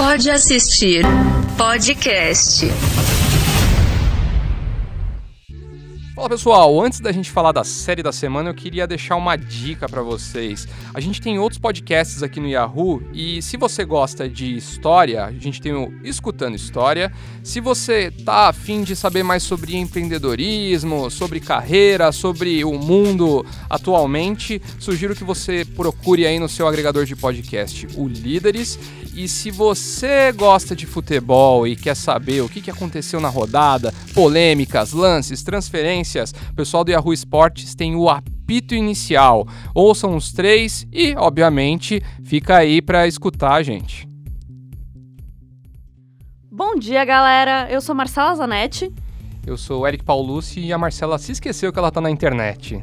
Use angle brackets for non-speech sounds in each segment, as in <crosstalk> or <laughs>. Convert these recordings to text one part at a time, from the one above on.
Pode assistir podcast. Fala pessoal, antes da gente falar da série da semana, eu queria deixar uma dica para vocês. A gente tem outros podcasts aqui no Yahoo e se você gosta de história, a gente tem o Escutando História. Se você tá afim de saber mais sobre empreendedorismo, sobre carreira, sobre o mundo atualmente, sugiro que você procure aí no seu agregador de podcast o Líderes. E se você gosta de futebol e quer saber o que que aconteceu na rodada, polêmicas, lances, transferências, o pessoal do Yahoo Sports tem o apito inicial. Ouçam os três e, obviamente, fica aí para escutar, gente. Bom dia, galera. Eu sou Marcela Zanetti. Eu sou o Eric Paulucci e a Marcela se esqueceu que ela tá na internet.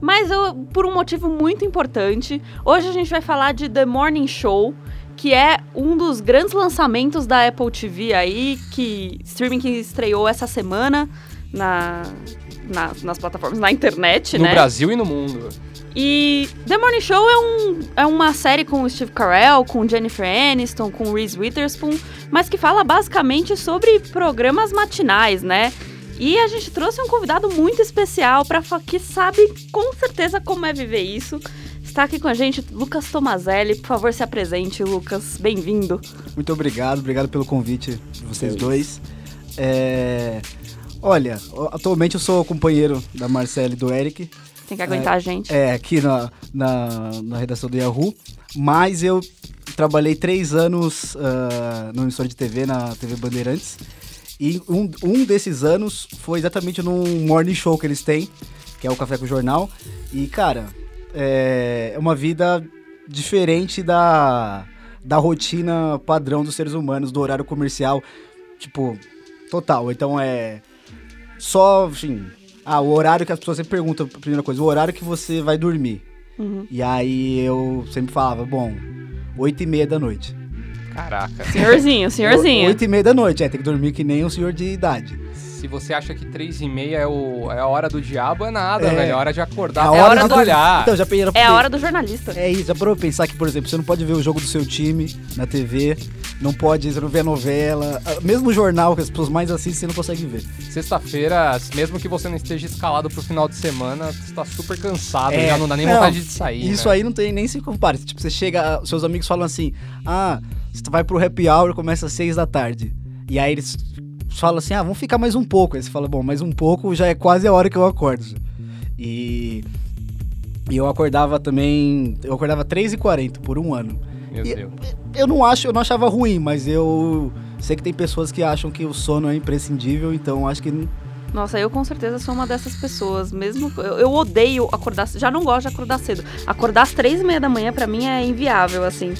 Mas eu, por um motivo muito importante, hoje a gente vai falar de The Morning Show, que é um dos grandes lançamentos da Apple TV aí, que streaming que estreou essa semana na, na nas plataformas, na internet, no né? No Brasil e no mundo. E The Morning Show é, um, é uma série com o Steve Carell, com Jennifer Aniston, com Reese Witherspoon, mas que fala basicamente sobre programas matinais, né? E a gente trouxe um convidado muito especial para que sabe com certeza como é viver isso. Está aqui com a gente Lucas Tomazelli. Por favor, se apresente, Lucas. Bem-vindo. Muito obrigado, obrigado pelo convite de vocês dois. É... Olha, atualmente eu sou companheiro da Marcela e do Eric. Tem que aguentar é, a gente. É, aqui na, na, na, redação do Yahoo. Mas eu trabalhei três anos uh, no emissora de TV, na TV Bandeirantes. E um, um desses anos foi exatamente num morning show que eles têm, que é o Café com o Jornal. E, cara, é, é uma vida diferente da, da rotina padrão dos seres humanos, do horário comercial. Tipo, total. Então é. Só, enfim. Ah, o horário que as pessoas sempre perguntam, primeira coisa, o horário que você vai dormir. Uhum. E aí eu sempre falava, bom, oito e meia da noite. Caraca. Senhorzinho, senhorzinho. Oito e meia da noite, é, tem que dormir que nem um senhor de idade. Se você acha que três e meia é, o, é a hora do diabo, é nada, É. velho. É a hora de acordar. É a é hora hora do- de olhar. Então, já peguei É a hora do jornalista. É isso, já parou pra pensar que, por exemplo, você não pode ver o jogo do seu time na TV, não pode, você não vê a novela, ah, mesmo o jornal que as pessoas mais assistem, você não consegue ver. Sexta-feira, mesmo que você não esteja escalado pro final de semana, você tá super cansado, É, já não dá nem não, vontade de sair. Isso né? aí não tem nem se compara. Tipo, você chega, seus amigos falam assim: ah, você vai pro happy hour, começa às seis da tarde. E aí eles falam assim: ah, vamos ficar mais um pouco. Aí você fala: bom, mais um pouco já é quase a hora que eu acordo. E. E eu acordava também. Eu acordava 3h40 por um ano. Meu E- Deus. Eu não acho, eu não achava ruim, mas eu sei que tem pessoas que acham que o sono é imprescindível, então acho que não- Nossa, eu com certeza sou uma dessas pessoas. Mesmo. Eu, eu odeio acordar. Já não gosto de acordar cedo. Acordar às três e meia da manhã, pra mim, é inviável, assim.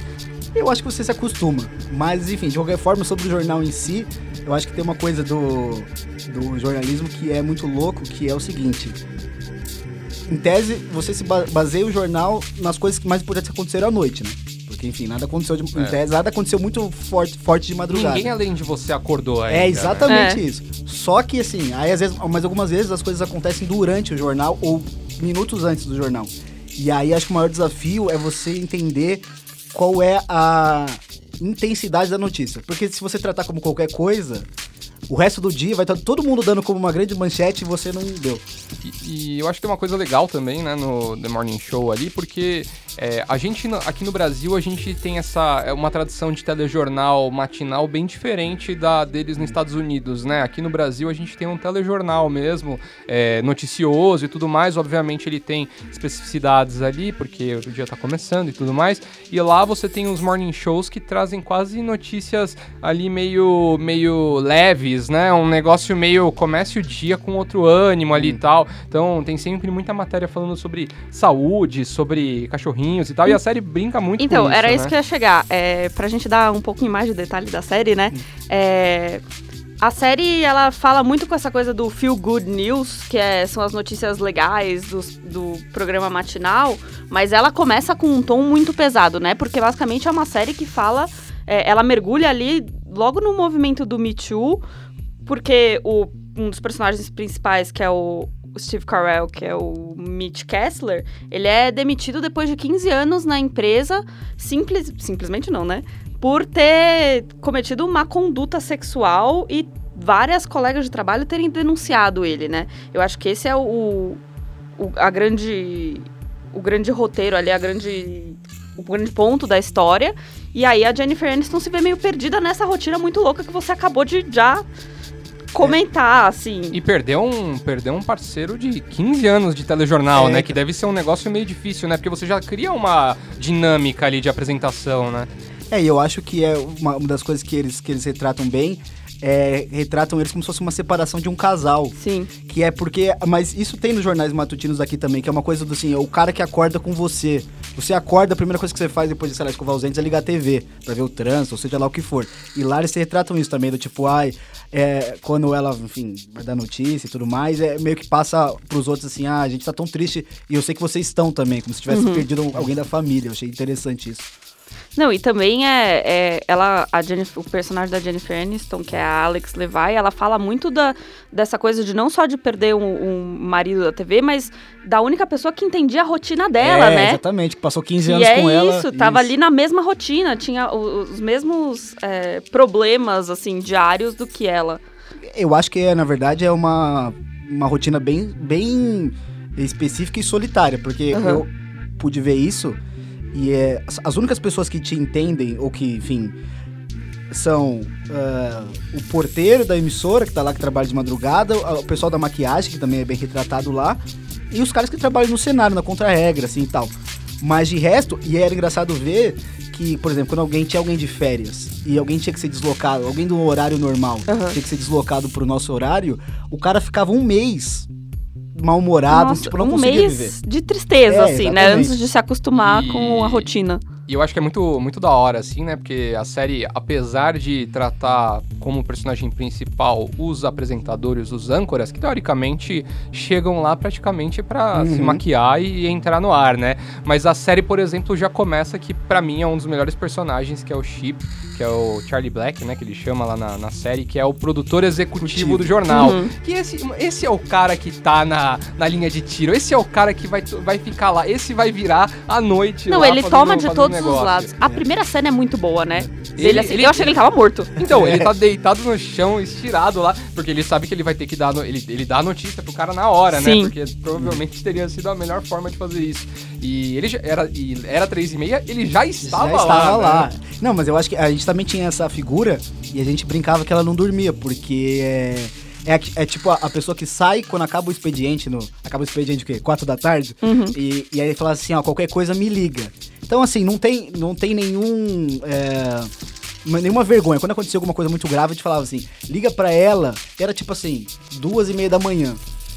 eu acho que você se acostuma. Mas enfim, de qualquer forma, sobre o jornal em si, eu acho que tem uma coisa do, do jornalismo que é muito louco, que é o seguinte. Em tese, você se ba- baseia o jornal nas coisas que mais importantes aconteceram à noite, né? Porque, enfim, nada aconteceu de, É. tese, nada aconteceu muito forte, forte de madrugada. Ninguém além de você acordou ainda. É né? exatamente É. isso. Só que assim, aí às vezes, mas algumas vezes as coisas acontecem durante o jornal ou minutos antes do jornal. E aí acho que o maior desafio é você entender qual é a intensidade da notícia. Porque se você tratar como qualquer coisa, o resto do dia vai estar todo mundo dando como uma grande manchete e você não deu. E, e eu acho que tem uma coisa legal também, né, no The Morning Show ali, porque é, a gente, aqui no Brasil, a gente tem essa, é uma tradição de telejornal matinal bem diferente da deles nos Estados Unidos, né? Aqui no Brasil a gente tem um telejornal mesmo, é, noticioso e tudo mais, obviamente ele tem especificidades ali, porque o dia tá começando e tudo mais, e lá você tem os morning shows que trazem quase notícias ali meio, meio leves, né? Um negócio meio comece o dia com outro ânimo ali e tal. Então tem sempre muita matéria falando sobre saúde, sobre cachorrinhos e tal. E a série brinca muito Então, com isso. era né? isso que eu ia chegar. É, pra gente dar um pouquinho mais de detalhe da série, né? É, a série, ela fala muito com essa coisa do feel good news, que é- são as notícias legais dos- do, programa matinal, mas ela começa com um tom muito pesado, né? Porque basicamente é uma série que fala, é, ela mergulha ali logo no movimento do Me Too, porque o, um dos personagens principais, que é o, Steve Carell, que é o Mitch Kessler, ele é demitido depois de 15 anos na empresa, simples, simplesmente não, né? por ter cometido uma conduta sexual e várias colegas de trabalho terem denunciado ele, né? Eu acho que esse é o, o a grande o grande roteiro ali, a grande o grande ponto da história. E aí a Jennifer Aniston se vê meio perdida nessa rotina muito louca que você acabou de já comentar, assim. E perdeu um, perdeu um parceiro de 15 anos de telejornal, É. né? Que deve ser um negócio meio difícil, né? Porque você já cria uma dinâmica ali de apresentação, né? É, e eu acho que é uma, uma das coisas que eles, que eles retratam bem, é, retratam eles como se fosse uma separação de um casal. Sim. Que é porque. Mas isso tem nos jornais matutinos aqui também, que é uma coisa do assim, é o cara que acorda com você. Você acorda, a primeira coisa que você faz depois de, sei lá, escovar os dentes é ligar a TV, pra ver o trânsito, ou seja lá o que for. E lá eles retratam isso também, do tipo, ai, é, quando ela, enfim, vai dar notícia e tudo mais, é meio que passa pros outros assim, ah, a gente tá tão triste, e eu sei que vocês estão também, como se tivesse perdido alguém da família. Eu achei interessante isso. Não, e também é, é ela, a Jennifer, o personagem da Jennifer Aniston, que é a Alex Levi, ela fala muito da, dessa coisa de não só de perder um, um marido da TV, mas da única pessoa que entendia a rotina dela, é, né? exatamente, que passou 15 E anos é com ela. isso, tava ali na mesma rotina, tinha os mesmos é, problemas, assim, diários do que ela. Eu acho que, na verdade, é uma, uma rotina bem, bem específica e solitária, porque Aham. eu pude ver isso e é, as- as únicas pessoas que te entendem, ou que, enfim, são ah, o porteiro da emissora, que tá lá, que trabalha de madrugada, o pessoal da maquiagem, que também é bem retratado lá, e os caras que trabalham no cenário, na contra-regra, assim e tal. Mas de resto, e era engraçado ver que, por exemplo, quando alguém tinha alguém de férias e alguém tinha que ser deslocado, alguém do horário normal Aham. tinha que ser deslocado pro nosso horário, o cara ficava um mês mal-humorado, Nossa, tipo, não um conseguia mês viver. de tristeza, É, assim, né? exatamente. Antes de se acostumar E- com a rotina. E eu acho que é muito, muito da hora, assim, né? Porque a série, apesar de tratar como personagem principal os apresentadores, os âncoras, que teoricamente chegam lá praticamente pra Uhum. se maquiar e entrar no ar, né? Mas a série, por exemplo, já começa que pra mim é um dos melhores personagens, que é o Chip, que é o Charlie Black, né? Que ele chama lá na, na série, que é o produtor executivo do jornal. Uhum. Que esse, esse é o cara que tá na, na linha de tiro, esse é o cara que vai, vai ficar lá, esse vai virar à noite. Não, lá ele fazendo- toma de todos negócio. os lados. A primeira cena é muito boa, né? Ele- Ele, assim, ele- eu achei que ele tava morto. Então, ele tá deitado no chão, estirado lá, porque ele sabe que ele vai ter que dar. no- ele, ele dá a notícia pro cara na hora, né? Sim. Porque provavelmente teria sido a melhor forma de fazer isso. E ele já era, e era três e meia, ele já estava Já lá. estava né? lá. Não, mas eu acho que a gente também tinha essa figura e a gente brincava que ela não dormia, porque é. É, é tipo a, a pessoa que sai quando acaba o expediente, no, acaba o expediente o quê? Quatro da tarde? E, e aí fala assim, ó, qualquer coisa me liga. Então, assim, não tem, não tem nenhum. é, uma- nenhuma vergonha. Quando aconteceu alguma coisa muito grave, a gente falava assim, liga pra ela, era tipo assim, duas e meia da manhã.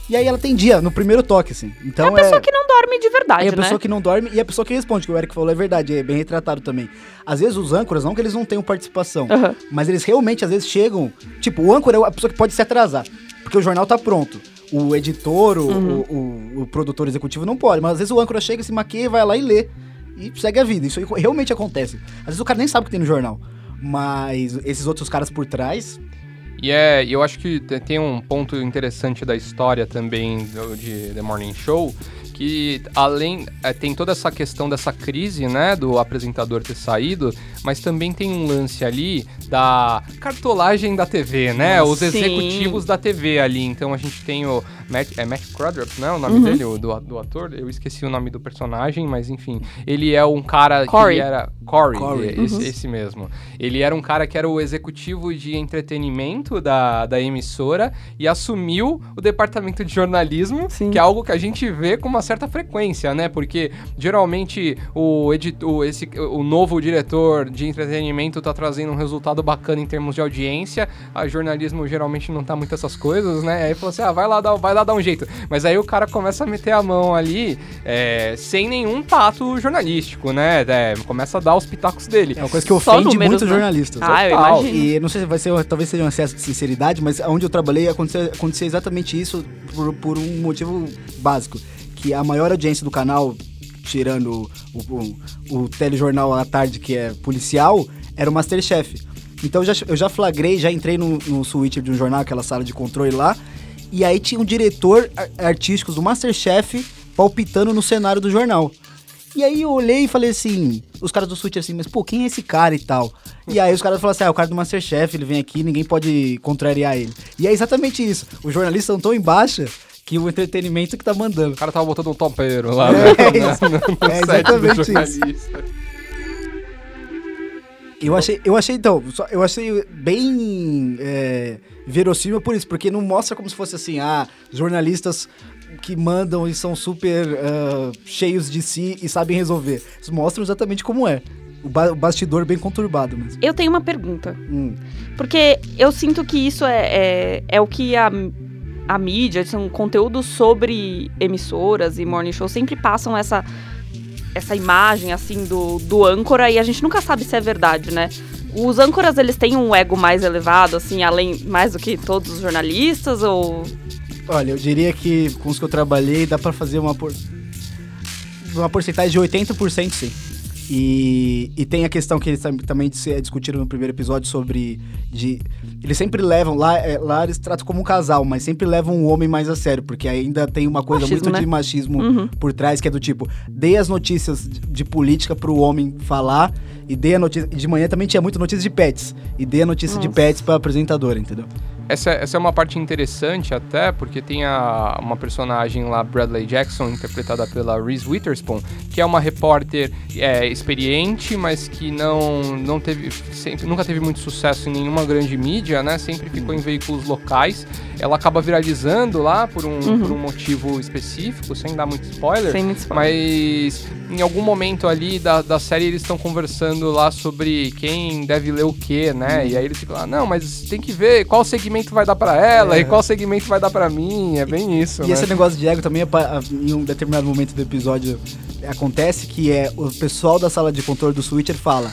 E aí ela atendia no primeiro toque, assim. Então É a pessoa que não dorme de verdade, é a né? pessoa que não dorme e a pessoa que responde, que o Eric falou é verdade, é bem retratado também. Às vezes os âncoras, não que eles não tenham participação, Aham. mas eles realmente às vezes chegam. Tipo, o âncora é a pessoa que pode se atrasar, porque o jornal tá pronto. O editor, o, Uhum. o, o- o produtor executivo não pode, mas às vezes o âncora chega, se maquia, vai lá e lê. E segue a vida. Isso aí realmente acontece. Às vezes o cara nem sabe o que tem no jornal. Mas esses outros caras por trás. E é, eu acho que te- tem um ponto interessante da história também do- de The Morning Show, que além é, tem toda essa questão dessa crise, né, do apresentador ter saído, mas também tem um lance ali da cartolagem da TV, né, os Sim. executivos da TV ali. Então a gente tem o Matt, é Matt Crodrup, né, o nome dele, o, do, do ator. Eu esqueci o nome do personagem, mas enfim, ele é um cara Corey. que era Corey, Corey. esse, esse mesmo. Ele era um cara que era o executivo de entretenimento da, da emissora e assumiu o departamento de jornalismo, Sim. que é algo que a gente vê com uma certa frequência, né? Porque geralmente o, editor, esse, o novo diretor de entretenimento tá trazendo um resultado bacana em termos de audiência, a jornalismo geralmente não tá muito essas coisas, né? Aí falou assim: ah, vai lá, dar, vai lá dar um jeito. Mas aí o cara começa a meter a mão ali é, sem nenhum tato jornalístico, né? É, começa a dar os pitacos dele. É uma coisa que ofende números, muitos né? jornalistas. Ah, eu imagino. E não sei se vai ser, talvez seja um excesso de sinceridade, mas onde eu trabalhei aconteceu, aconteceu exatamente isso por, por um motivo básico. Que a maior audiência do canal, tirando o, o, o telejornal à tarde, que é policial, era o Masterchef. Então eu já, eu já flagrei, já entrei no, no suíte de um jornal, aquela sala de controle lá, e aí tinha um diretor ar- artístico do Masterchef palpitando no cenário do jornal. E aí eu olhei e falei assim, os caras do Switch assim, mas pô, quem é esse cara e tal? E aí os caras falaram assim, ah, é o cara do Masterchef, ele vem aqui, ninguém pode contrariar ele. E é exatamente isso. Os jornalistas estão tão em baixa que o entretenimento que tá mandando. O cara tava botando um tompeiro lá. É, né, isso. no- no É do exatamente isso. Eu achei, eu achei então, só- eu achei bem é, verossímil por isso, porque não mostra como se fosse assim, ah, jornalistas que mandam e são super ah, cheios de si e sabem resolver. Eles mostram exatamente como é. O, ba- o bastidor bem conturbado mesmo. Eu tenho uma pergunta. Hum. Porque eu sinto que isso é, é, é o que a, a mídia, são conteúdos sobre emissoras e morning show sempre passam essa, essa imagem, assim, do, do âncora e a gente nunca sabe se é verdade, né? Os âncoras, eles têm um ego mais elevado, assim, além, mais do que todos os jornalistas, ou... Olha, eu diria que com os que eu trabalhei dá pra fazer uma, por... uma porcentagem de 80% sim. E, e tem a questão que eles tam- também dis- discutiram no primeiro episódio sobre. De, eles sempre levam. Lá, é, lá eles tratam como um casal, mas sempre levam o homem mais a sério, porque ainda tem uma coisa Machismo, muito né? de machismo Uhum. por trás, que é do tipo: dê as notícias de, de política pro homem falar, e dê a notícia. De manhã também tinha muita notícia de pets, e dê a notícia de Nossa. pets pra apresentadora, entendeu? Essa, essa é uma parte interessante até, porque tem a, uma personagem lá, Bradley Jackson, interpretada pela Reese Witherspoon, que é uma repórter é, experiente, mas que não, não teve, sempre, nunca teve muito sucesso em nenhuma grande mídia, né? Sempre ficou em veículos locais. Ela acaba viralizando lá por um, Uhum. por um motivo específico, sem dar muito spoiler. Sem muito spoiler. Mas em algum momento ali da, da série eles estão conversando lá sobre quem deve ler o que, né? E aí eles ficam lá, não, mas tem que ver qual segmento vai dar pra ela É. e qual segmento vai dar pra mim. É bem isso, E né? esse negócio de ego também, apa- em um determinado momento do episódio, acontece que é o pessoal da sala de controle do Switcher fala.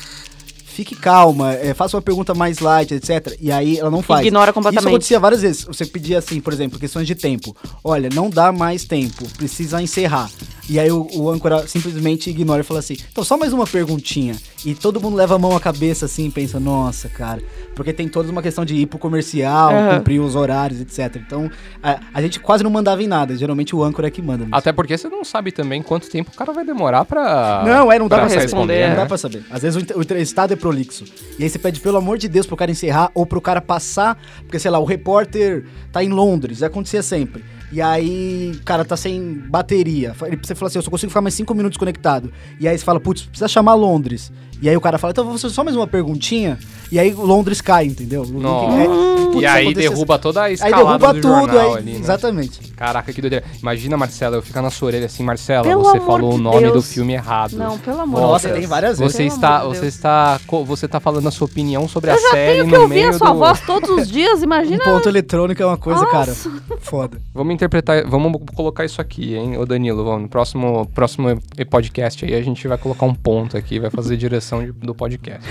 Fique calma, é, faça uma pergunta mais light, etc. E aí ela não faz. Ignora Isso completamente. acontecia várias vezes. Você pedia assim, por exemplo, questões de tempo. Olha, não dá mais tempo, precisa encerrar. E aí o, o âncora simplesmente ignora e fala assim: então só mais uma perguntinha. E todo mundo leva a mão à cabeça assim e pensa: nossa, cara. Porque tem toda uma questão de ir pro comercial, Aham. cumprir os horários, etc. Então a, a gente quase não mandava em nada. Geralmente o âncora é que manda. mesmo. Até porque você não sabe também quanto tempo o cara vai demorar pra. Não, é, não dá pra, pra responder. responder, Não né? dá pra saber. Às vezes o entrevistado é prolixo. E aí você pede, pelo amor de Deus, pro cara encerrar ou pro cara passar. Porque, sei lá, o repórter tá em Londres, acontecia sempre. E aí, cara tá sem bateria. Ele- Você fala assim, eu só consigo ficar mais cinco minutos conectado. E aí você fala, putz, precisa chamar Londres. E aí o cara fala, então vou fazer só mais uma perguntinha. E aí Londres cai, entendeu? Nossa. É, putz, E aí derruba toda a Aí escalada derruba do tudo, jornal aí, ali, né? exatamente. Caraca, que doideira. Imagina, Marcela, eu ficar na sua orelha assim, Marcela, Pelo você falou de o nome do Deus. filme errado. Não, pelo amor Nossa, de Deus. tem várias vezes. Você Pelo está, você Deus. está, você está falando a sua opinião sobre a Eu já série tenho que no ouvir meio a sua do... voz todos os dias, imagina. <laughs> Um ponto eletrônico é uma coisa, Nossa. cara, foda. Vamos interpretar, vamos colocar isso aqui, hein, ô Danilo, vamos, no próximo, próximo podcast aí a gente vai colocar um ponto aqui, vai fazer direção de- do podcast.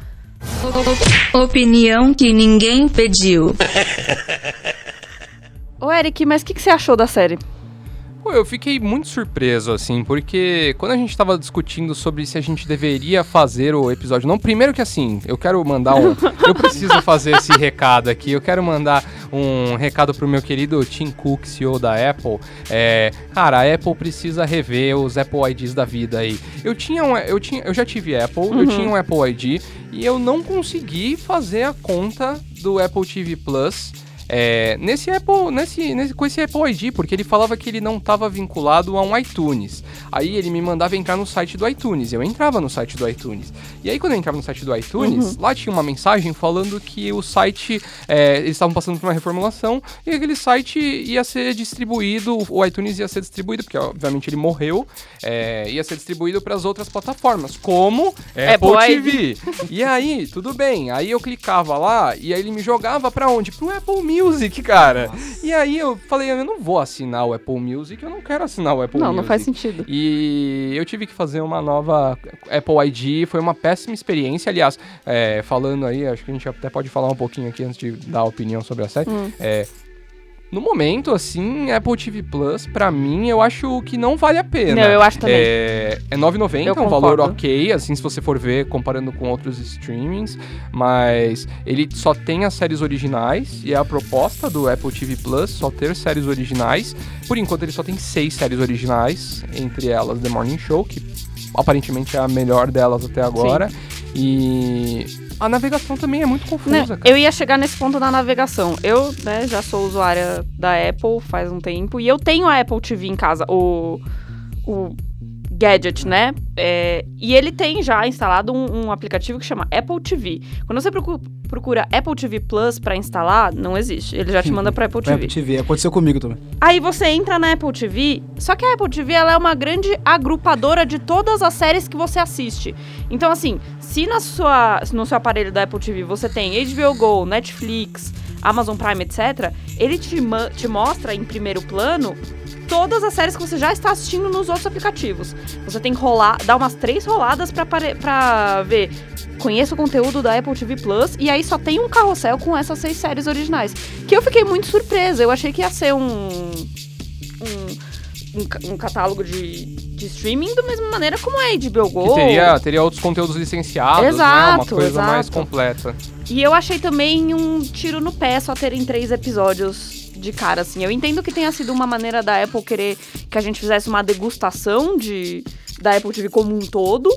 <laughs> Opinião que ninguém pediu. Ô, Eric, mas o que, que você achou da série? Pô, eu fiquei muito surpreso, assim, porque quando a gente tava discutindo sobre se a gente deveria fazer o episódio. Não, primeiro que assim, eu quero mandar um. eu preciso fazer esse recado aqui. Eu quero mandar um recado pro meu querido Tim Cook, CEO da Apple. É, cara, a Apple precisa rever os Apple IDs da vida aí. Eu tinha um. Eu, tinha, eu já tive Apple, eu tinha um Apple ID e eu não consegui fazer a conta do Apple TV Plus. É, nesse Apple, nesse, nesse, com esse Apple ID, porque ele falava que ele não estava vinculado a um iTunes. Aí ele me mandava entrar no site do iTunes. Eu entrava no site do iTunes. E aí quando eu entrava no site do iTunes, lá tinha uma mensagem falando que o site, é, eles estavam passando por uma reformulação e aquele site ia ser distribuído, o iTunes ia ser distribuído, porque obviamente ele morreu, é, ia ser distribuído para as outras plataformas, como Apple, Apple TV. E aí, tudo bem. Aí eu clicava lá e aí ele me jogava pra onde? Pro Apple Music, cara. E aí eu falei, eu não vou assinar o Apple Music, eu não quero assinar o Apple não, Music. não faz sentido. E eu tive que fazer uma nova Apple ID, foi uma péssima experiência. Aliás, é, falando aí, acho que a gente até pode falar um pouquinho aqui antes de dar a opinião sobre a série. Hum. É, No momento, assim, Apple TV Plus, pra mim, eu acho que não vale a pena. Não, eu acho também. É, é 9,90, Eu é um valor ok, assim, se você for ver, comparando com outros streamings. Mas ele só tem as séries originais, e é a proposta do Apple TV Plus, só ter séries originais. Por enquanto, ele só tem seis séries originais, entre elas The Morning Show, que aparentemente é a melhor delas até agora. E a navegação também é muito confusa, Não, cara. eu ia chegar nesse ponto da navegação. Eu, né, já sou usuária da Apple faz um tempo e eu tenho a Apple TV em casa, o, o gadget, né? É, e ele tem já instalado um, um aplicativo que chama Apple TV. Quando você procu- procura Apple TV Plus pra instalar, não existe. Ele já te manda pra Apple <laughs> TV. Apple TV. Aconteceu comigo também. Aí você entra na Apple TV, só que a Apple TV ela é uma grande agrupadora de todas as séries que você assiste. Então, assim, se na sua, no seu aparelho da Apple TV você tem HBO Go, Netflix, Amazon Prime, etc., ele te, te mostra em primeiro plano todas as séries que você já está assistindo nos outros aplicativos. Você tem que rolar, dar umas três roladas pra ver. Conheça o conteúdo da Apple TV Plus e aí só tem um carrossel com essas seis séries originais. Que eu fiquei muito surpresa. Eu achei que ia ser um. um, um um catálogo de, de streaming da mesma maneira como a HBO Go. Que teria, teria outros conteúdos licenciados, né? Uma Exato, coisa mais exato. completa. E eu achei também um tiro no pé só terem três episódios de cara, assim. Eu entendo que tenha sido uma maneira da Apple querer que a gente fizesse uma degustação de, da Apple TV como um todo.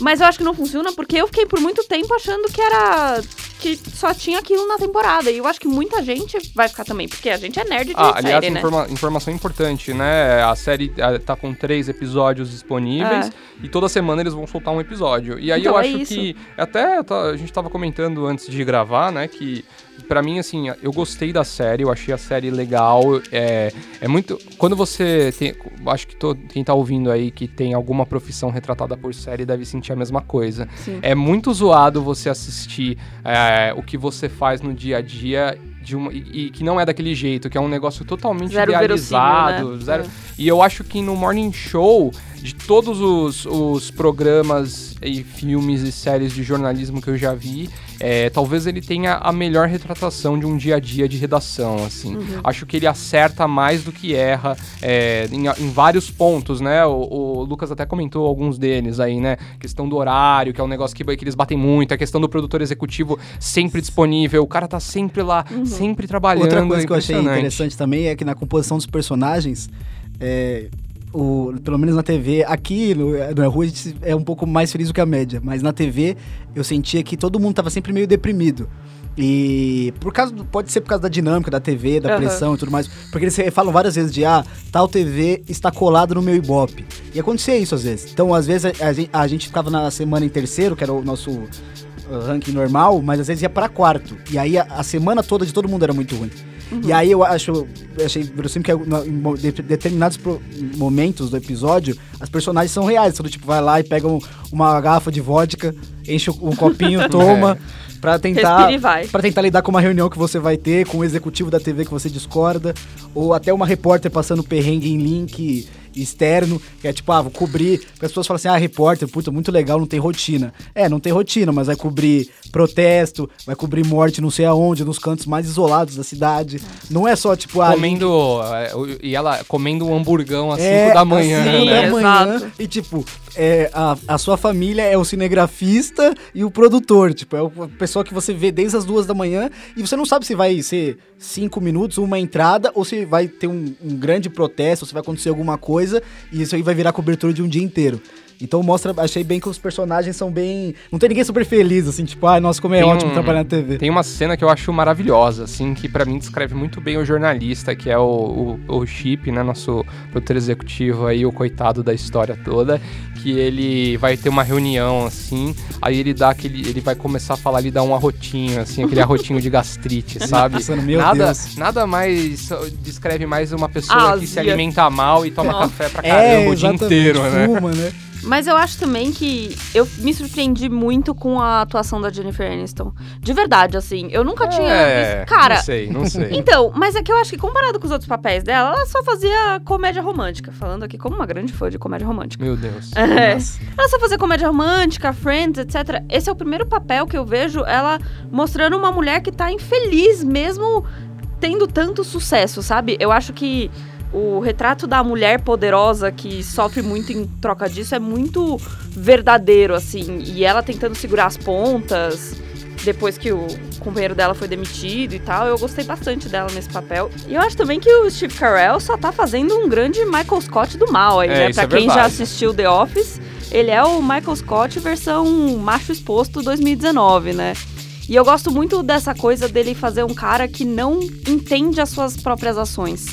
Mas eu acho que não funciona porque eu fiquei por muito tempo achando que era. Que só tinha aquilo na temporada. E eu acho que muita gente vai ficar também, porque a gente é nerd de Ah, série, aliás, né? informa- informação importante, né? A série tá com três episódios disponíveis e toda semana eles vão soltar um episódio. E aí Então, eu é acho isso. que. Até tá- a gente tava comentando antes de gravar, né? Que pra mim, assim, eu gostei da série, eu achei a série legal. É, é muito. Quando você tem. Acho que to- quem tá ouvindo aí que tem alguma profissão retratada por série deve sentir a mesma coisa. Sim. É muito zoado você assistir é, o que você faz no dia a dia de uma, e, e que não é daquele jeito, que é um negócio totalmente Zero idealizado. né? zero- É. E eu acho que no Morning Show, de todos os, os programas e filmes e séries de jornalismo que eu já vi, é, talvez ele tenha a melhor retratação de um dia a dia de redação, assim. Uhum. Acho que ele acerta mais do que erra é, em, em vários pontos, né? O, o Lucas até comentou alguns deles aí, né? Questão do horário, que é um negócio que, que eles batem muito, a questão do produtor executivo sempre disponível, o cara tá sempre lá, Uhum. sempre trabalhando. Outra coisa é que eu achei interessante também é que na composição dos personagens, é, o, pelo menos na TV, aqui no, no Yahoo a gente é um pouco mais feliz do que a média, mas na TV eu sentia que todo mundo tava sempre meio deprimido. E por causa do- pode ser por causa da dinâmica da TV, da Aham. pressão e tudo mais, porque eles falam várias vezes de ah, tal TV está colado no meu Ibope. E acontecia isso às vezes. Então, às vezes a, a gente, a gente ficava na semana em terceiro, que era o nosso uh, ranking normal, mas às vezes ia pra quarto. E aí a, a semana toda de todo mundo era muito ruim. E aí eu acho, eu achei verossímil que no- em determinados pro- momentos do episódio, as personagens são reais. Todo tipo vai lá e pega um- uma garrafa de vodka, enche um copinho, <laughs> toma, pra tentar para tentar lidar com uma reunião que você vai ter, com o executivo da TV que você discorda, ou até uma repórter passando perrengue em link externo, que é tipo, ah, vou cobrir, porque as pessoas falam assim, ah, repórter, puta, muito legal, não tem rotina. É, não tem rotina, mas vai cobrir protesto, vai cobrir morte não sei aonde, nos cantos mais isolados da cidade. Não é só, tipo, ah, Comendo. é, o- E ela comendo um hamburgão às 5 é, da manhã, às cinco Sim, né? da manhã, exato. e tipo, é, a, a sua família é o cinegrafista e o produtor, tipo, é a pessoa que você vê desde as duas da manhã e você não sabe se vai ser cinco minutos, uma entrada, ou se vai ter um, um grande protesto, ou se vai acontecer alguma coisa e isso aí vai virar cobertura de um dia inteiro. Então mostra, achei bem que os personagens são bem. Não tem ninguém super feliz, assim, tipo, ai, nossa, como é Tem ótimo um- trabalhar na TV. Tem uma cena que eu acho maravilhosa, assim, que pra mim descreve muito bem o jornalista, que é o, o, o Chip, né, nosso produtor executivo aí, o coitado da história toda, que ele vai ter uma reunião, assim, aí ele dá aquele, ele vai começar a falar, ele dá um arrotinho, assim, aquele arrotinho de gastrite, <laughs> sabe? Pensando, meu nada, Deus. nada mais descreve mais uma pessoa que se alimenta mal e toma Nossa. café pra caramba o dia inteiro, né? fuma, né? Mas eu acho também que eu me surpreendi muito com a atuação da Jennifer Aniston. De verdade, assim. Eu nunca tinha É, visto. Cara. não sei, não sei. Então, mas é que eu acho que comparado com os outros papéis dela, ela só fazia comédia romântica. Falando aqui como uma grande fã de comédia romântica. Meu Deus. <laughs> É. Ela só fazia comédia romântica, Friends, etc. Esse é o primeiro papel que eu vejo ela mostrando uma mulher que tá infeliz, mesmo tendo tanto sucesso, sabe? Eu acho que o retrato da mulher poderosa que sofre muito em troca disso é muito verdadeiro, assim. E ela tentando segurar as pontas depois que o companheiro dela foi demitido e tal. Eu gostei bastante dela nesse papel. E eu acho também que o Steve Carell só tá fazendo um grande Michael Scott do mal aí, É, né? Pra é quem já verdade. assistiu The Office, ele é o Michael Scott versão macho exposto 2019, né? E eu gosto muito dessa coisa dele fazer um cara que não entende as suas próprias ações.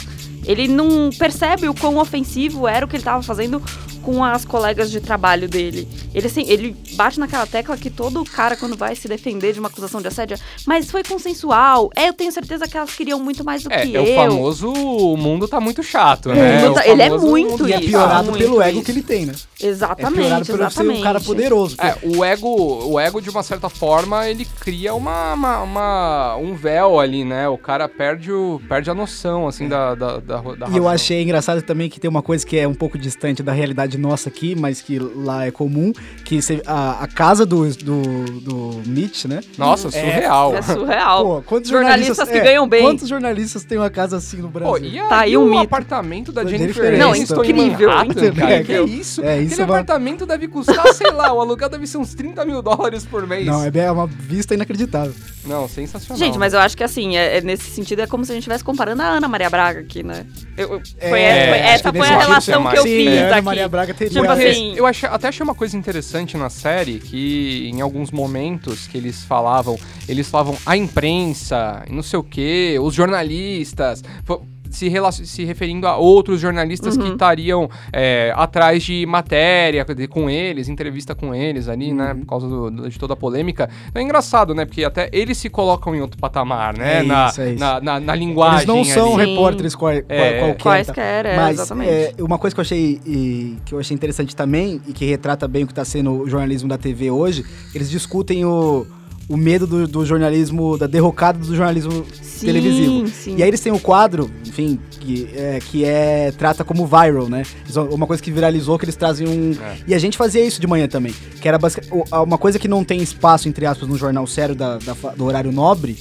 Ele não percebe o quão ofensivo era o que ele estava fazendo com as colegas de trabalho dele. Ele, assim, ele bate naquela tecla que todo cara, quando vai se defender de uma acusação de assédio, mas foi consensual. É, eu tenho certeza que elas queriam muito mais do É, que é o eu. famoso o mundo tá muito chato, O né? O tá- ele é muito mundo E é isso, piorado muito pelo ego isso. que ele tem, né? É Exatamente, piorado por ele ser um cara exatamente. poderoso. É, o ego, o ego, de uma certa forma, ele cria uma, uma, uma- um véu ali, né? O cara perde, o, perde a noção, assim, da, da, da, da E eu achei engraçado também que tem uma coisa que é um pouco distante da realidade nossa aqui, mas que lá é comum, que cê- a, a casa do, do, do Mitch, né? Nossa, surreal. É surreal. Pô, quantos Jornalistas jornalistas que é, ganham bem. Quantos jornalistas têm uma casa assim no Brasil? Pô, e, a- Tá aí e um o mito. apartamento da Jennifer Jennifer Não, Aniston incrível, em Manhattan, cara. Que isso? É, isso Aquele é apartamento deve custar, sei lá, o aluguel deve ser uns 30 mil dólares por mês. Não, é bem- é uma vista inacreditável. Não, sensacional. Gente, mas eu acho que assim, é, é nesse sentido é como se a gente estivesse comparando a Ana Maria Braga aqui, né? Eu- eu- foi, É, foi- essa foi a relação você que eu é fiz Ana aqui. Maria Braga teria... Tipo assim- eu achei- até achei uma coisa interessante na série que em alguns momentos que eles falavam, eles falavam a imprensa, e não sei o que, os jornalistas, fo- se, se referindo a outros jornalistas que estariam é, atrás de matéria de- com eles, entrevista com eles ali, né, por causa do- do- de toda a polêmica. Então é engraçado, né, porque até eles se colocam em outro patamar, né, É na, isso, é isso. na, na, na linguagem Eles não são ali. Repórteres qual, qual- É. qualquer. Quaisquer, é, Mas exatamente. é, uma coisa que eu achei e, que eu achei interessante também e que retrata bem o que está sendo o jornalismo da TV hoje, eles discutem o, o medo do, do jornalismo, da derrocada do jornalismo Sim, televisivo. sim. E aí eles têm o quadro, enfim, que é, que é trata como viral, né? Uma coisa que viralizou que eles trazem um É. e a gente fazia isso de manhã também, que era basic- o- a- uma coisa que não tem espaço entre aspas no jornal sério da, da do horário nobre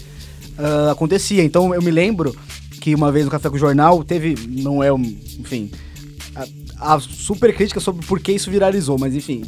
ah, acontecia. Então eu me lembro que uma vez no Café com o Jornal teve, não é um, enfim, a, a super crítica sobre por que isso viralizou, mas enfim,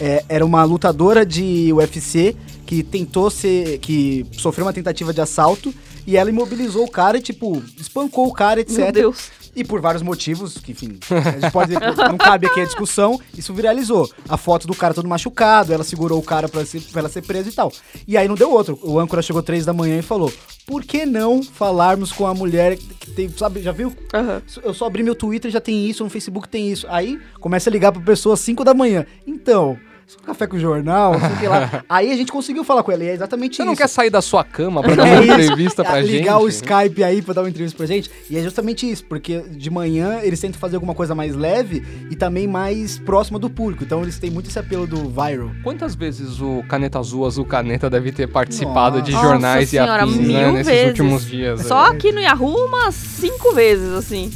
é, era uma lutadora de UFC que tentou ser, que sofreu uma tentativa de assalto e ela imobilizou o cara e tipo espancou o cara, etc. Meu Deus. E por vários motivos, que enfim, a gente pode não cabe aqui a discussão, isso viralizou. A foto do cara todo machucado, ela segurou o cara pra, ser, pra ela ser presa e tal. E aí não deu outro. O âncora chegou três da manhã e falou: por que não falarmos com a mulher que tem, sabe, já viu? Aham. Eu só abri meu Twitter já tem isso, no Facebook tem isso. Aí começa a ligar pra pessoa às 5 da manhã. Então, café com jornal, não sei o que lá. <laughs> Aí a gente conseguiu falar com ela, e é exatamente Você isso. não quer sair da sua cama pra dar É uma isso. entrevista pra É, gente? Ligar o Skype aí pra dar uma entrevista pra gente. E é justamente isso, porque de manhã eles tentam fazer alguma coisa mais leve e também mais próxima do público. Então eles têm muito esse apelo do viral. Quantas vezes o Caneta Azul, Azul Caneta deve ter participado de Nossa jornais e senhora, afins, mil né, nesses vezes. últimos dias? Só né? aqui no Yahoo umas cinco vezes, assim.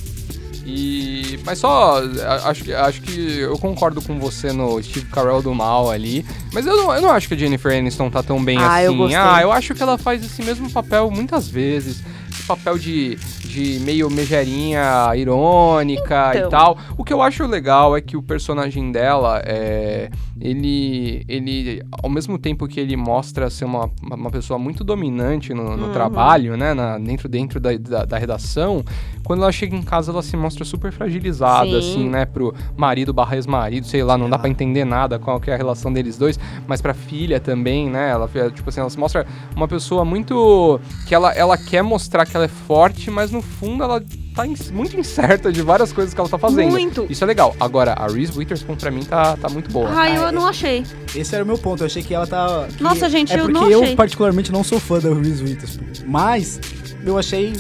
E... Mas só, acho que, acho que eu concordo com você no Steve Carell do mal ali, mas eu não, eu não acho que a Jennifer Aniston tá tão bem Ah, assim. eu gostei. Ah, eu acho que ela faz esse mesmo papel muitas vezes. Esse papel de, de meio megerinha irônica e Então. tal. O que eu acho legal é que o personagem dela é. Ele. Ele. Ao mesmo tempo que ele mostra ser uma, uma- pessoa muito dominante no, no Uhum. trabalho, né? na- dentro dentro da, da, da redação, quando ela chega em casa, ela se mostra super fragilizada, Sim. assim, né? Pro marido barra ex-marido, sei lá, não dá pra entender nada qual que é a relação deles dois, mas pra filha também, né? Ela, tipo assim, ela se mostra uma pessoa muito. que ela, ela quer mostrar que ela é forte, mas no fundo ela tá in- muito incerta de várias coisas que ela tá fazendo. Muito. Isso é legal. Agora, a Reese Witherspoon pra mim tá, tá muito boa. Ai, eu Ah, não achei. Esse era o meu ponto. Eu achei que ela tá. que- Nossa, gente, é eu porque não eu achei. particularmente não sou fã da Reese Witherspoon. Mas eu achei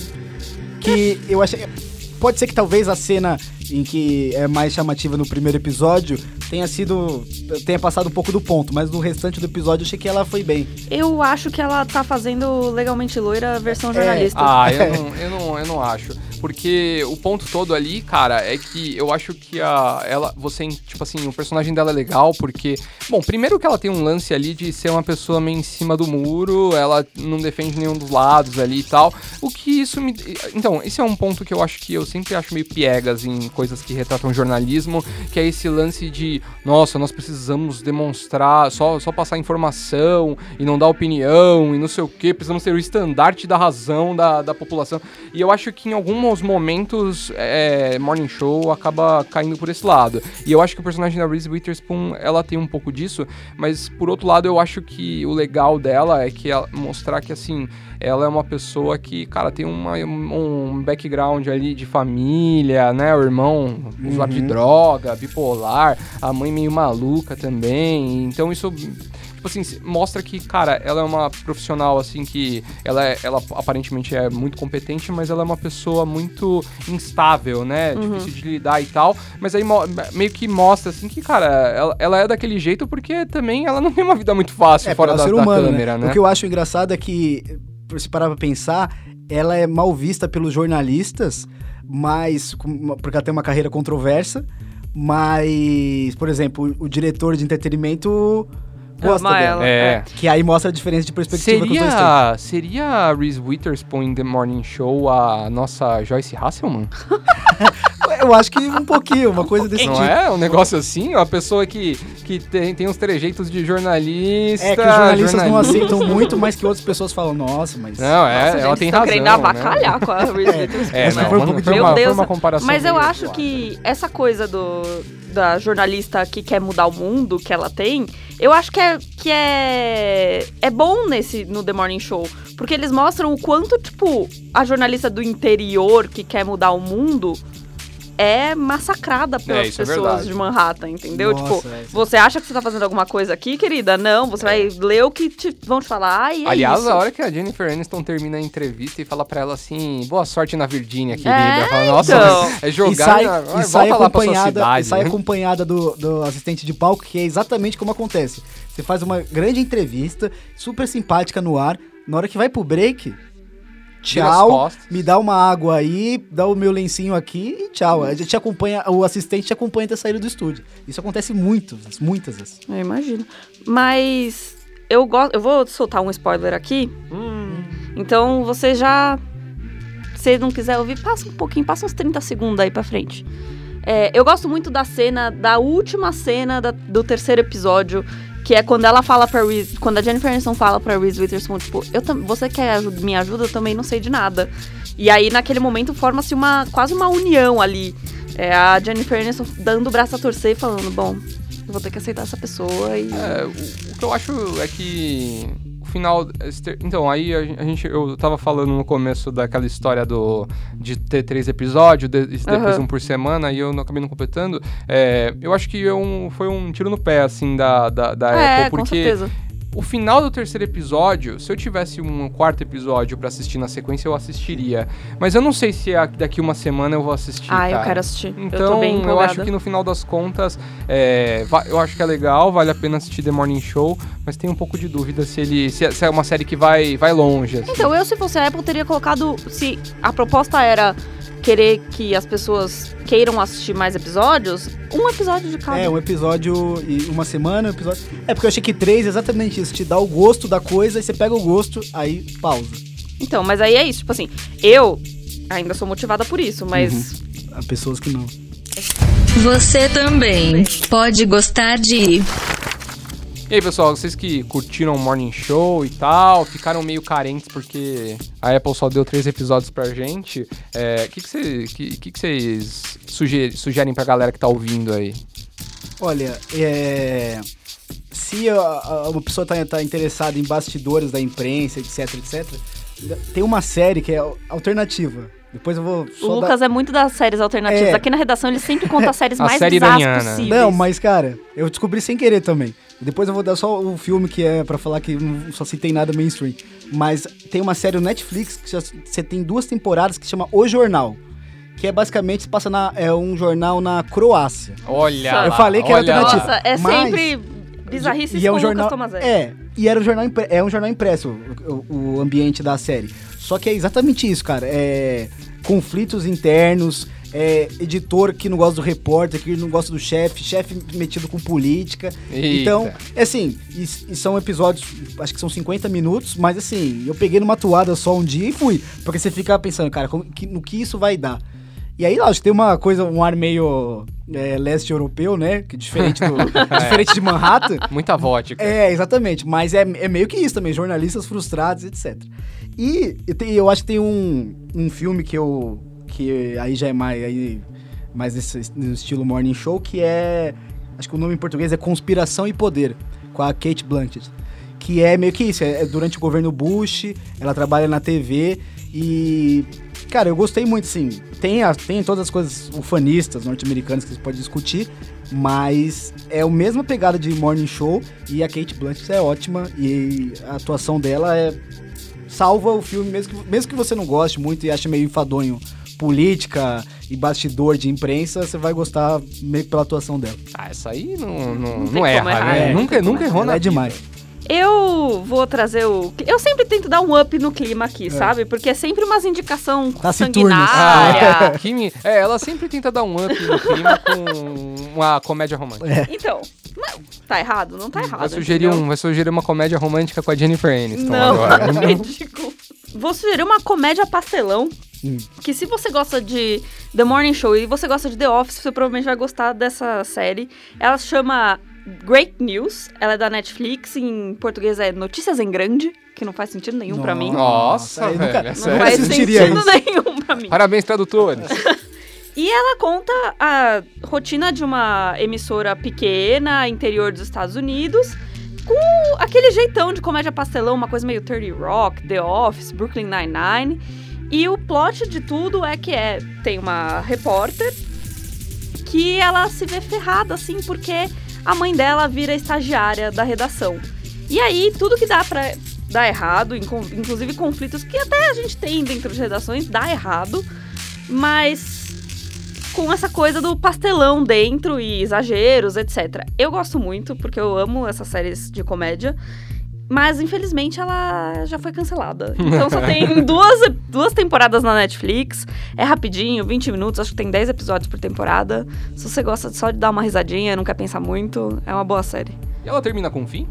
que. Eu achei. Pode ser que talvez a cena em que é mais chamativa no primeiro episódio tenha sido. tenha passado um pouco do ponto, mas no restante do episódio eu achei que ela foi bem. Eu acho que ela tá fazendo legalmente loira a versão É, jornalista. Ah, <laughs> eu não, eu, não, eu não acho. Porque o ponto todo ali, cara, é que eu acho que a ela, você, tipo assim, o personagem dela é legal porque, bom, primeiro que ela tem um lance ali de ser uma pessoa meio em cima do muro, ela não defende nenhum dos lados ali e tal. O que isso me. Então, esse é um ponto que eu acho que eu sempre acho meio piegas em coisas que retratam jornalismo, que é esse lance de, nossa, nós precisamos demonstrar, só, só passar informação e não dar opinião e não sei o que, precisamos ser o estandarte da razão da, da população. E eu acho que em alguns momentos é, Morning Show acaba caindo por esse lado. E eu acho que o personagem da Reese Witherspoon, ela tem um pouco disso, mas por outro lado eu acho que o legal dela é que ela, mostrar que assim, ela é uma pessoa que, cara, tem uma, um background ali de família, né? O irmão usuário de droga, bipolar, a mãe meio maluca também. Então isso tipo assim, mostra que, cara, ela é uma profissional, assim, que ela, é, ela aparentemente é muito competente, mas ela é uma pessoa muito instável, né? Uhum. Difícil de lidar e tal. Mas aí meio que mostra, assim, que, cara, ela, ela é daquele jeito porque também ela não tem uma vida muito fácil É, fora para da, ser da humano, câmera, né? O que eu acho engraçado é que, se parar pra pensar, ela é mal vista pelos jornalistas, mas porque ela tem uma carreira controversa, mas, por exemplo, o diretor de entretenimento gosta Ama dela. ela. É. Que aí mostra a diferença de perspectiva que os dois têm. Seria, seria a Reese Witherspoon em The Morning Show a nossa Joyce Hasselman? <laughs> Eu acho que um pouquinho, uma coisa desse Não tipo. é? Um negócio assim? Uma pessoa que, que tem, tem uns trejeitos de jornalista. É que os jornalistas não jornalista. aceitam muito, mas que outras pessoas falam, nossa, mas... Não, é, Nossa, ela gente, tem razão. querendo né? avacalhar com a <laughs> Reese Witherspoon. É, Essa não, foi um mas pouco foi, Meu uma, foi Deus. uma comparação. Mas eu acho que essa coisa do da jornalista que quer mudar o mundo que ela tem, eu acho que é que é é bom nesse no The Morning Show, porque eles mostram o quanto tipo a jornalista do interior que quer mudar o mundo é massacrada pelas isso é pessoas verdade. de Manhattan, entendeu? Nossa, tipo, é. você acha que você tá fazendo alguma coisa aqui, querida? Não, você vai ler o que te, vão te falar. Ai, é Aliás, isso. a hora que a Jennifer Aniston termina a entrevista e fala pra ela assim, boa sorte na Virgínia, querida. É, fala, Nossa, então. é E jogar, sai, na- e vai, sai acompanhada, cidade. e sai né? acompanhada do, do assistente de palco, que é exatamente como acontece. Você faz uma grande entrevista, super simpática no ar, na hora que vai pro break, tchau, me dá uma água aí, dá o meu lencinho aqui e tchau. A gente te acompanha, o assistente te acompanha até sair do estúdio. Isso acontece muito, muitas vezes. Eu imagino. Mas eu gosto. Eu vou soltar um spoiler aqui. Hum. Então você já. Se não quiser ouvir, passa um pouquinho, passa uns 30 segundos aí pra frente. É, eu gosto muito da cena, da última cena da- do terceiro episódio, que é quando ela fala pra Reese, quando a Jennifer Aniston fala pra Reese Witherspoon, tipo, eu você quer me ajuda? Eu também não sei de nada. E aí, naquele momento, forma-se uma, quase uma união ali. É a Jennifer Aniston dando o braço a torcer e falando, bom, vou ter que aceitar essa pessoa e... É, o, o que eu acho é que final. Então, aí a, gen- a gente. Eu tava falando no começo daquela história do de ter três episódios, de- depois Aham. um por semana, e eu não, acabei não completando. É, eu acho que é um, foi um tiro no pé, assim, da, da, da é, Apple, com porque certeza. O final do terceiro episódio, se eu tivesse um quarto episódio pra assistir na sequência, eu assistiria. Mas eu não sei se daqui uma semana eu vou assistir. Ah, eu quero assistir. eu Então, eu, empolgada. acho que no final das contas, é, eu acho que é legal, vale a pena assistir The Morning Show, mas tem um pouco de dúvida se ele se é, se é uma série que vai, vai longe. assim. Então, eu, se fosse a Apple, teria colocado. Se a proposta era querer que as pessoas queiram assistir mais episódios, um episódio de cada. É, um episódio e uma semana, um episódio. É porque eu achei que três é exatamente isso, te dá o gosto da coisa e você pega o gosto, aí pausa. Então, mas aí é isso. Tipo assim, eu ainda sou motivada por isso, mas. Há pessoas que não. Você também pode gostar de. E aí, pessoal, vocês que curtiram o Morning Show e tal, ficaram meio carentes porque a Apple só deu três episódios pra gente, o que, que, cê- que, que, que vocês sugerem, sugerem pra galera que tá ouvindo aí? Olha, é... se a- a- uma pessoa tá, tá interessada em bastidores da imprensa, etc, etc, tem uma série que é alternativa. Depois eu vou O só dar- Lucas é muito das séries alternativas. É. Aqui na redação ele sempre conta as <laughs> séries A mais série bizarras possíveis. Não, mas cara, eu descobri sem querer também. Depois eu vou dar só o filme que é pra falar que não só citei nada mainstream. Mas tem uma série no Netflix que você tem duas temporadas que chama O Jornal. Que é basicamente se passa na é um jornal na Croácia. Olha Eu lá, falei que era alternativa. Nossa, é Mas- sempre bizarrices e é um com jornal é e era um jornal impre- é um jornal impresso o, o- o ambiente da série só que é exatamente isso cara é conflitos internos, é, editor que não gosta do repórter, que não gosta do chefe, chefe metido com política. Eita. Então, é assim, e, e são episódios, acho que são 50 minutos, mas assim, eu peguei numa toada só um dia e fui. Porque você fica pensando, cara, como que- no que isso vai dar? E aí, lógico, tem uma coisa, um ar meio é, leste europeu, né? Que diferente, do, <laughs> <laughs> diferente de Manhattan. Muita vodka. É, exatamente. Mas é, é meio que isso também, jornalistas frustrados, etc. E eu, te- eu acho que tem um, um filme que eu. Que aí já é mais, aí, mais nesse, no estilo morning show, que é. Acho que o nome em português é Conspiração e Poder, com a Kate Blanchett. Que é meio que isso, é, é durante o governo Bush, ela trabalha na TV e. Cara, eu gostei muito, assim. Tem, as, tem todas as coisas ufanistas norte-americanas que você pode discutir, mas é a mesma pegada de morning show e a Kate Blanchett é ótima e a atuação dela é salva o filme mesmo que, mesmo que você não goste muito e ache meio enfadonho política e bastidor de imprensa, você vai gostar meio pela atuação dela. Ah, essa aí não, não, Não não, erra, errar, né? é. Nunca, nunca errou na é demais. Eu vou trazer o. Eu sempre tento dar um up no clima aqui, sabe? Porque é sempre umas indicação Taciturnas. sanguinária. Ah, <laughs> É, ela sempre tenta dar um up no clima com uma comédia romântica. Então, mas tá errado? Não tá errado. Vai sugerir, entendeu? um, vai sugerir uma comédia romântica com a Jennifer Aniston Não, agora. <laughs> é ridículo. <laughs> Vou sugerir uma comédia pastelão. Hum. Que se você gosta de The Morning Show e você gosta de The Office, você provavelmente vai gostar dessa série. Ela se chama Great News. Ela é da Netflix. Em português é Notícias em Grande, que não faz sentido nenhum pra mim. Nossa, velho, nunca- é Não sério. faz sentido isso. nenhum pra mim. Parabéns, tradutores. <laughs> E ela conta a rotina de uma emissora pequena, interior dos Estados Unidos, com aquele jeitão de comédia pastelão, uma coisa meio 30 Rock, The Office, Brooklyn Nine-Nine. E o plot de tudo é que é, tem uma repórter que ela se vê ferrada, assim, porque a mãe dela vira estagiária da redação. E aí, tudo que dá pra dar errado, inclu- inclusive conflitos que até a gente tem dentro de redações, dá errado, mas com essa coisa do pastelão dentro e exageros, etc. Eu gosto muito, porque eu amo essas séries de comédia. Mas, infelizmente, ela já foi cancelada. <laughs> Então só tem duas, duas temporadas na Netflix. É rapidinho, 20 minutos. Acho que tem 10 episódios por temporada. Se você gosta só de dar uma risadinha, não quer pensar muito, é uma boa série. E ela termina com um fim?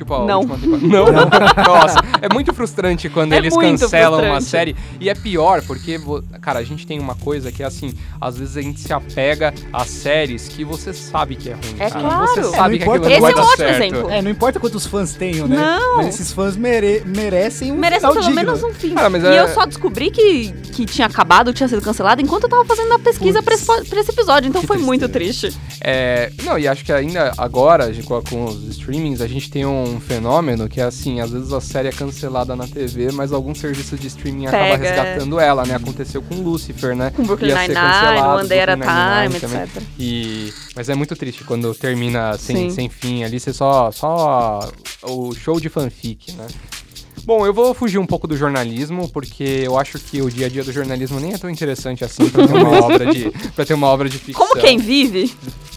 Tipo, a Não. última temporada. <laughs> Não? Nossa, é muito frustrante quando É eles muito cancelam uma frustrante. série. E é pior, porque, cara, a gente tem uma coisa que é assim, às vezes a gente se apega a séries que você sabe que é ruim. É cara. claro. Você É, sabe não que importa aquilo não vai Esse é um ótimo certo. exemplo. É, não importa quantos fãs tenham, né? Não. Mas esses fãs mere- merecem um Merece final pelo digno. menos um fim. Cara, mas e é- eu só descobri que, que tinha acabado, tinha sido cancelado, enquanto eu tava fazendo a pesquisa pra esse, pra esse episódio. Então Que foi muito tristeza. triste. É, não, e acho que ainda agora, com, com os streamings, a gente tem um fenômeno que é assim, às vezes a série é cancelada na TV, mas algum serviço de streaming acaba Pega, é. resgatando ela, né? Aconteceu com Lucifer, né? Com Brooklyn Nine-Nine, One Day at a Time, etc. E, mas é muito triste quando termina sem, Sim. sem fim ali, você só, só o show de fanfic, né? Bom, eu vou fugir um pouco do jornalismo, porque eu acho que o dia a dia do jornalismo nem é tão interessante assim pra ter uma <laughs> obra de, pra ter uma obra de ficção. Como quem vive,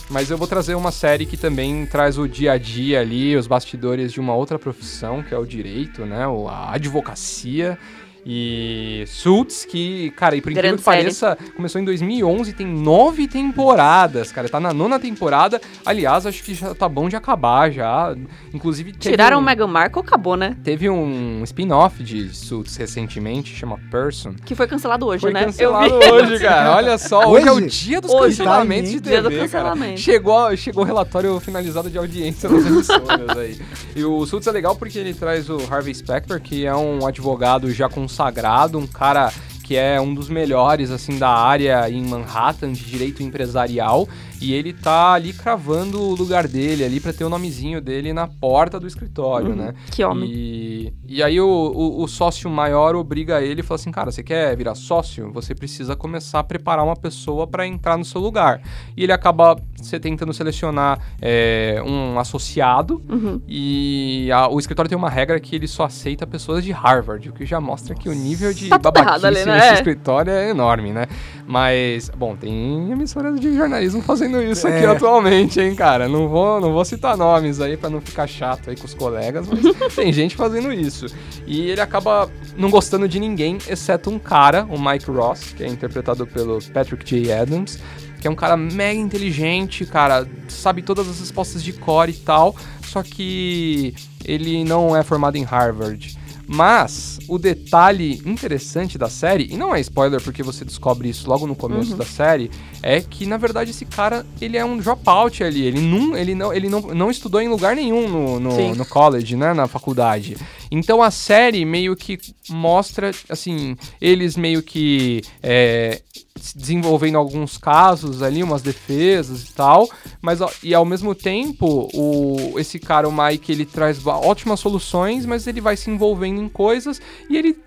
Mas eu vou trazer uma série que também traz o dia a dia ali, os bastidores de uma outra profissão, que é o direito, né? A advocacia. E Suits, que, cara, e por incrível que pareça, começou em 2011, tem nove temporadas, cara. Tá na nona temporada. Aliás, acho que já tá bom de acabar já. Inclusive, teve tiraram um, o Meghan Markle, acabou, né? Teve um spin-off de Suits recentemente, chama Person. Que foi cancelado hoje, Foi né? cancelado hoje, cara. <laughs> Olha só, hoje, é o Hoje? dia dos Hoje. cancelamentos de Dia do TV, cara. cancelamento. Chegou, chegou o relatório finalizado de audiência das emissoras aí. E o Suits é legal porque ele traz o Harvey Specter, que é um advogado já consagrado, um cara que é um dos melhores, assim, da área em Manhattan de direito empresarial. E ele tá ali cravando o lugar dele ali pra ter o nomezinho dele na porta do escritório, Uhum. né? Que homem. E, e aí o, o, o sócio maior obriga ele e fala assim, cara, você quer virar sócio? Você precisa começar a preparar uma pessoa para entrar no seu lugar. E ele acaba se tentando selecionar é, um associado Uhum. e a- o escritório tem uma regra que ele só aceita pessoas de Harvard, o que já mostra que o nível de Tá babaquice ali, né? esse É. escritório é enorme, né? Mas, bom, tem emissoras de jornalismo fazendo isso aqui É. atualmente, hein, cara? Não vou, não vou citar nomes aí pra não ficar chato aí com os colegas, mas <laughs> tem gente fazendo isso. E ele acaba não gostando de ninguém, exceto um cara, o Mike Ross, que é interpretado pelo Patrick J. Adams, que é um cara mega inteligente, cara, sabe todas as respostas de core e tal, só que ele não é formado em Harvard. Mas o detalhe interessante da série, e não é spoiler porque você descobre isso logo no começo da série, é que na verdade esse cara ele é um dropout ali. Ele não, ele não, ele não, não estudou em lugar nenhum no, no, no college, né? Na faculdade. Então a série meio que mostra, assim, eles meio que é, desenvolvendo alguns casos ali, umas defesas e tal, mas e ao mesmo tempo o esse cara, o Mike, ele traz ótimas soluções, mas ele vai se envolvendo em coisas e ele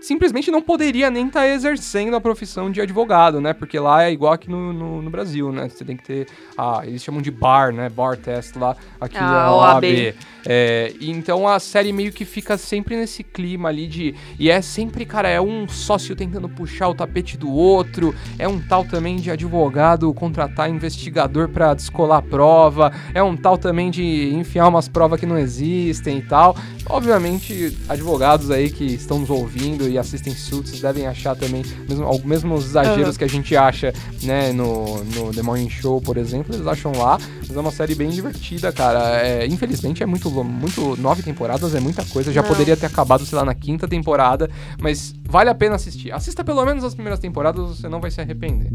simplesmente não poderia nem estar exercendo a profissão de advogado, né? Porque lá é igual aqui no, no, no Brasil, né? Você tem que ter, ah, eles chamam de bar, né? Bar test lá, aqui Ah, é OAB. OAB. É, então a série meio que fica sempre nesse clima ali de. E é sempre, cara, é um sócio tentando puxar o tapete do outro, é um tal também de advogado contratar investigador pra descolar a prova, é um tal também de enfiar umas provas que não existem e tal. Obviamente, advogados aí que estão nos ouvindo e assistem Suits devem achar também mesmo, os mesmos exageros que a gente acha, né, no, no The Morning Show, por exemplo, eles acham lá. Mas é uma série bem divertida, cara. É, infelizmente é muito, lo- muito. Nove temporadas é muita coisa. Já Não. poderia ter acabado, sei lá, na quinta temporada. Mas vale a pena assistir. Assista pelo menos as primeiras temporadas, você não vai se arrepender.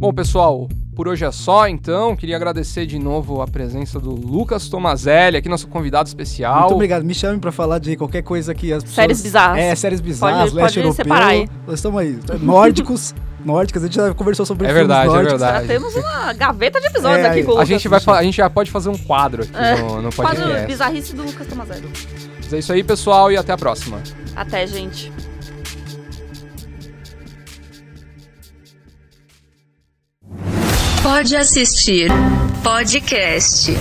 Bom, pessoal, por hoje é só, então. Queria agradecer de novo a presença do Lucas Tomazelli, aqui nosso convidado especial. Muito obrigado. Me chamem pra falar de qualquer coisa que as pessoas... Séries bizarras. É, séries bizarras, Pode- leste pode europeu. separar aí. Nós estamos aí. Nórdicos, <laughs> nórdicas. A gente já conversou sobre É filmes verdade, é nórdicos. verdade. Já temos uma gaveta de episódios É, aqui com o A Lucas. gente, vai, a gente já pode fazer um quadro aqui É. no, no Quadro podcast. bizarrice do Lucas Tomazelli. Mas é isso aí, pessoal, e até a próxima. Até, gente. Pode assistir podcast.